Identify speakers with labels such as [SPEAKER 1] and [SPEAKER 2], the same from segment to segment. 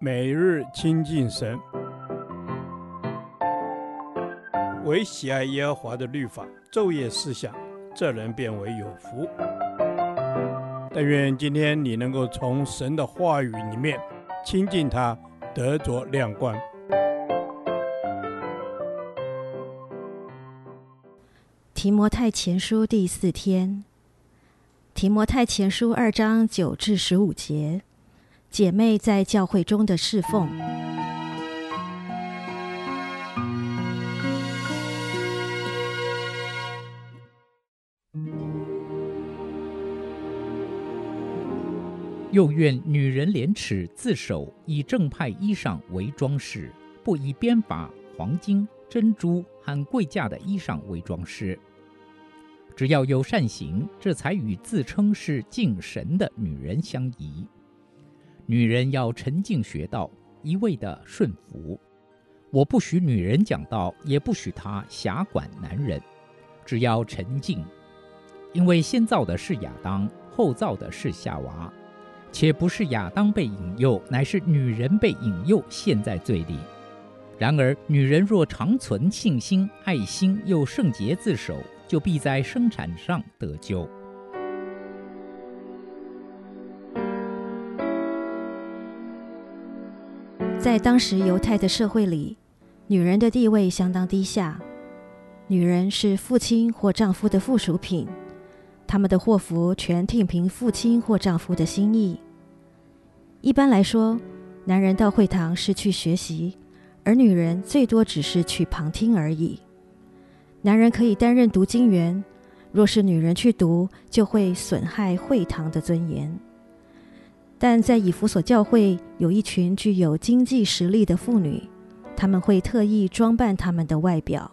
[SPEAKER 1] 每日亲近神，唯喜爱耶和华的律法，昼夜思想，这人便为有福。但愿今天你能够从神的话语里面亲近他，得着亮光。
[SPEAKER 2] 提摩太前书第四天，提摩太前书二章九至十五节。姐妹在教会中的侍奉，
[SPEAKER 3] 又愿女人廉耻自守，以正派衣裳为装饰，不以编法、黄金、珍珠和贵价的衣裳为装饰。只要有善行，这才与自称是敬神的女人相宜。女人要沉静学道，一味的顺服。我不许女人讲道，也不许她辖管男人，只要沉静。因为先造的是亚当，后造的是夏娃，且不是亚当被引诱，乃是女人被引诱，陷在罪里。然而，女人若长存信心、爱心，又圣洁自守，就必在生产上得救。
[SPEAKER 2] 在当时犹太的社会里，女人的地位相当低下。女人是父亲或丈夫的附属品，他们的祸福全听凭父亲或丈夫的心意。一般来说，男人到会堂是去学习，而女人最多只是去旁听而已。男人可以担任读经员，若是女人去读，就会损害会堂的尊严。但在以弗所教会有一群具有经济实力的妇女，她们会特意装扮她们的外表，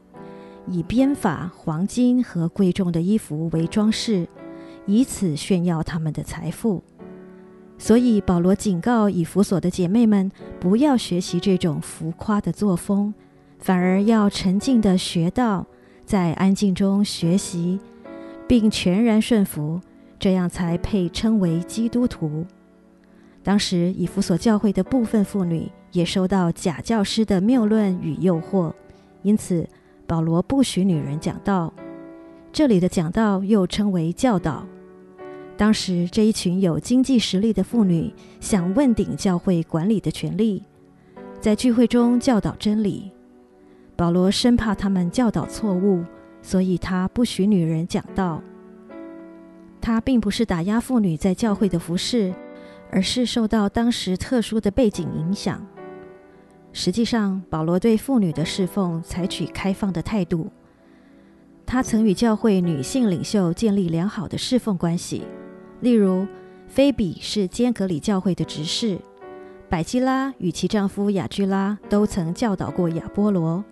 [SPEAKER 2] 以编法、黄金和贵重的衣服为装饰，以此炫耀她们的财富。所以保罗警告以弗所的姐妹们，不要学习这种浮夸的作风，反而要沉静地学到，在安静中学习，并全然顺服，这样才配称为基督徒。当时以弗所教会的部分妇女也受到假教师的谬论与诱惑，因此保罗不许女人讲道。这里的讲道又称为教导。当时这一群有经济实力的妇女想问鼎教会管理的权利，在聚会中教导真理。保罗生怕他们教导错误，所以他不许女人讲道。他并不是打压妇女在教会的服饰。而是受到当时特殊的背景影响。实际上，保罗对妇女的侍奉采取开放的态度。他曾与教会女性领袖建立良好的侍奉关系。例如，菲比是坚格里教会的执事，百基拉与其丈夫亚居拉都曾教导过亚波罗。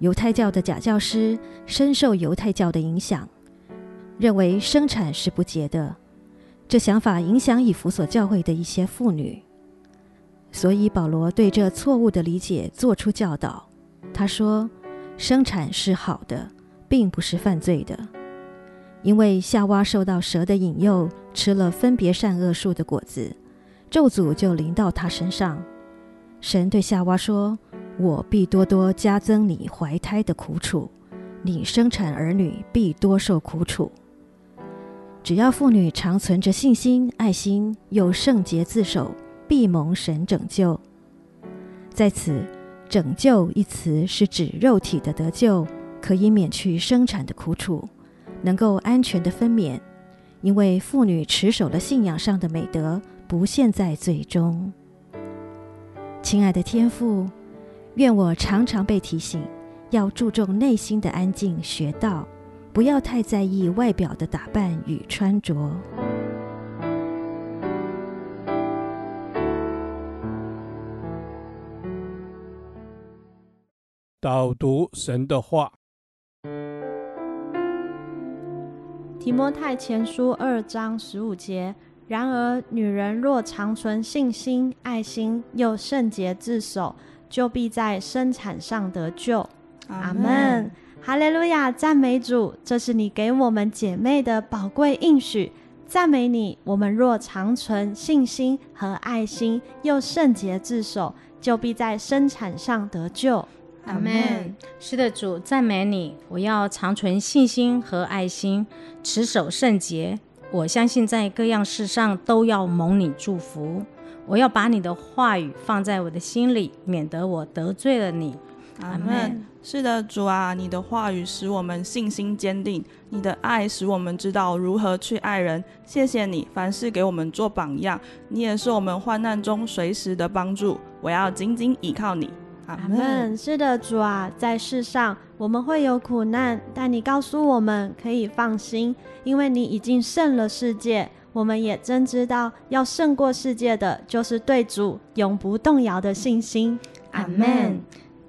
[SPEAKER 2] 犹太教的假教师深受犹太教的影响，认为生产是不洁的。这想法影响以弗所教会的一些妇女，所以保罗对这错误的理解做出教导。他说：“生产是好的，并不是犯罪的，因为夏娃受到蛇的引诱，吃了分别善恶树的果子，咒诅就临到他身上。神对夏娃说：‘我必多多加增你怀胎的苦楚，你生产儿女必多受苦楚。’”只要妇女常存着信心、爱心，又圣洁自守，必蒙神拯救。在此，“拯救”一词是指肉体的得救，可以免去生产的苦楚，能够安全的分娩，因为妇女持守了信仰上的美德，不陷在罪中。亲爱的天父，愿我常常被提醒，要注重内心的安静，学道。不要太在意外表的打扮与穿着。
[SPEAKER 1] 导读神的话，
[SPEAKER 4] 提摩太前书二章十五节。然而，女人若常存信心、爱心，又圣洁自守，就必在生产上得救。阿门。哈利路亚，赞美主！这是你给我们姐妹的宝贵应许，赞美你。我们若长存信心和爱心，又圣洁自守，就必在生产上得救。
[SPEAKER 5] 阿门。是的，主，赞美你。我要长存信心和爱心，持守圣洁。我相信在各样事上都要蒙你祝福。我要把你的话语放在我的心里，免得我得罪了你。
[SPEAKER 6] 阿门。是的，主啊，你的话语使我们信心坚定，你的爱使我们知道如何去爱人。谢谢你，凡事给我们做榜样。你也是我们患难中随时的帮助。我要紧紧依靠你。
[SPEAKER 4] 阿门。是的，主啊，在世上我们会有苦难，但你告诉我们可以放心，因为你已经胜了世界。我们也真知道，要胜过世界的就是对主永不动摇的信心。阿门。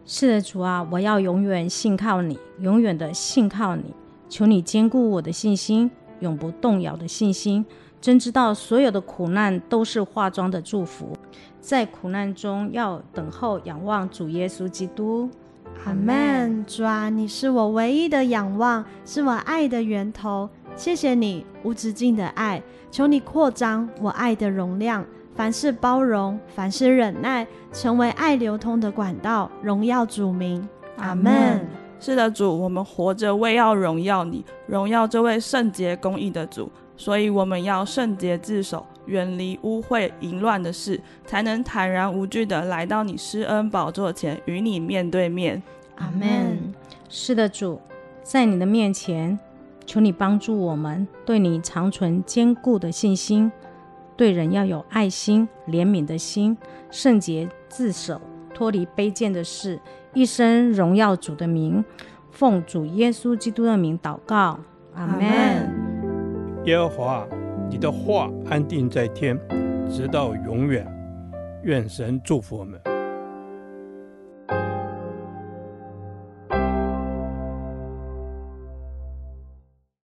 [SPEAKER 5] 是的，主啊，我要永远信靠你，永远的信靠你。求你坚固我的信心，永不动摇的信心。真知道所有的苦难都是化妆的祝福，在苦难中要等候仰望主耶稣基督。
[SPEAKER 4] 阿门。主啊，你是我唯一的仰望，是我爱的源头。谢谢你无止境的爱，求你扩张我爱的容量。凡事包容，凡事忍耐，成为爱流通的管道，荣耀主名。阿门。
[SPEAKER 6] 是的，主，我们活着为要荣耀你，荣耀这位圣洁公义的主，所以我们要圣洁自守，远离污秽淫乱的事，才能坦然无惧地来到你施恩宝座前，与你面对面。
[SPEAKER 5] 阿门。是的，主，在你的面前，求你帮助我们，对你长存坚固的信心。对人要有爱心、怜悯的心，圣洁自守，脱离卑贱的事，一生荣耀主的名，奉主耶稣基督的名祷告，阿门。
[SPEAKER 1] 耶和华，你的话安定在天，直到永远。愿神祝福我们。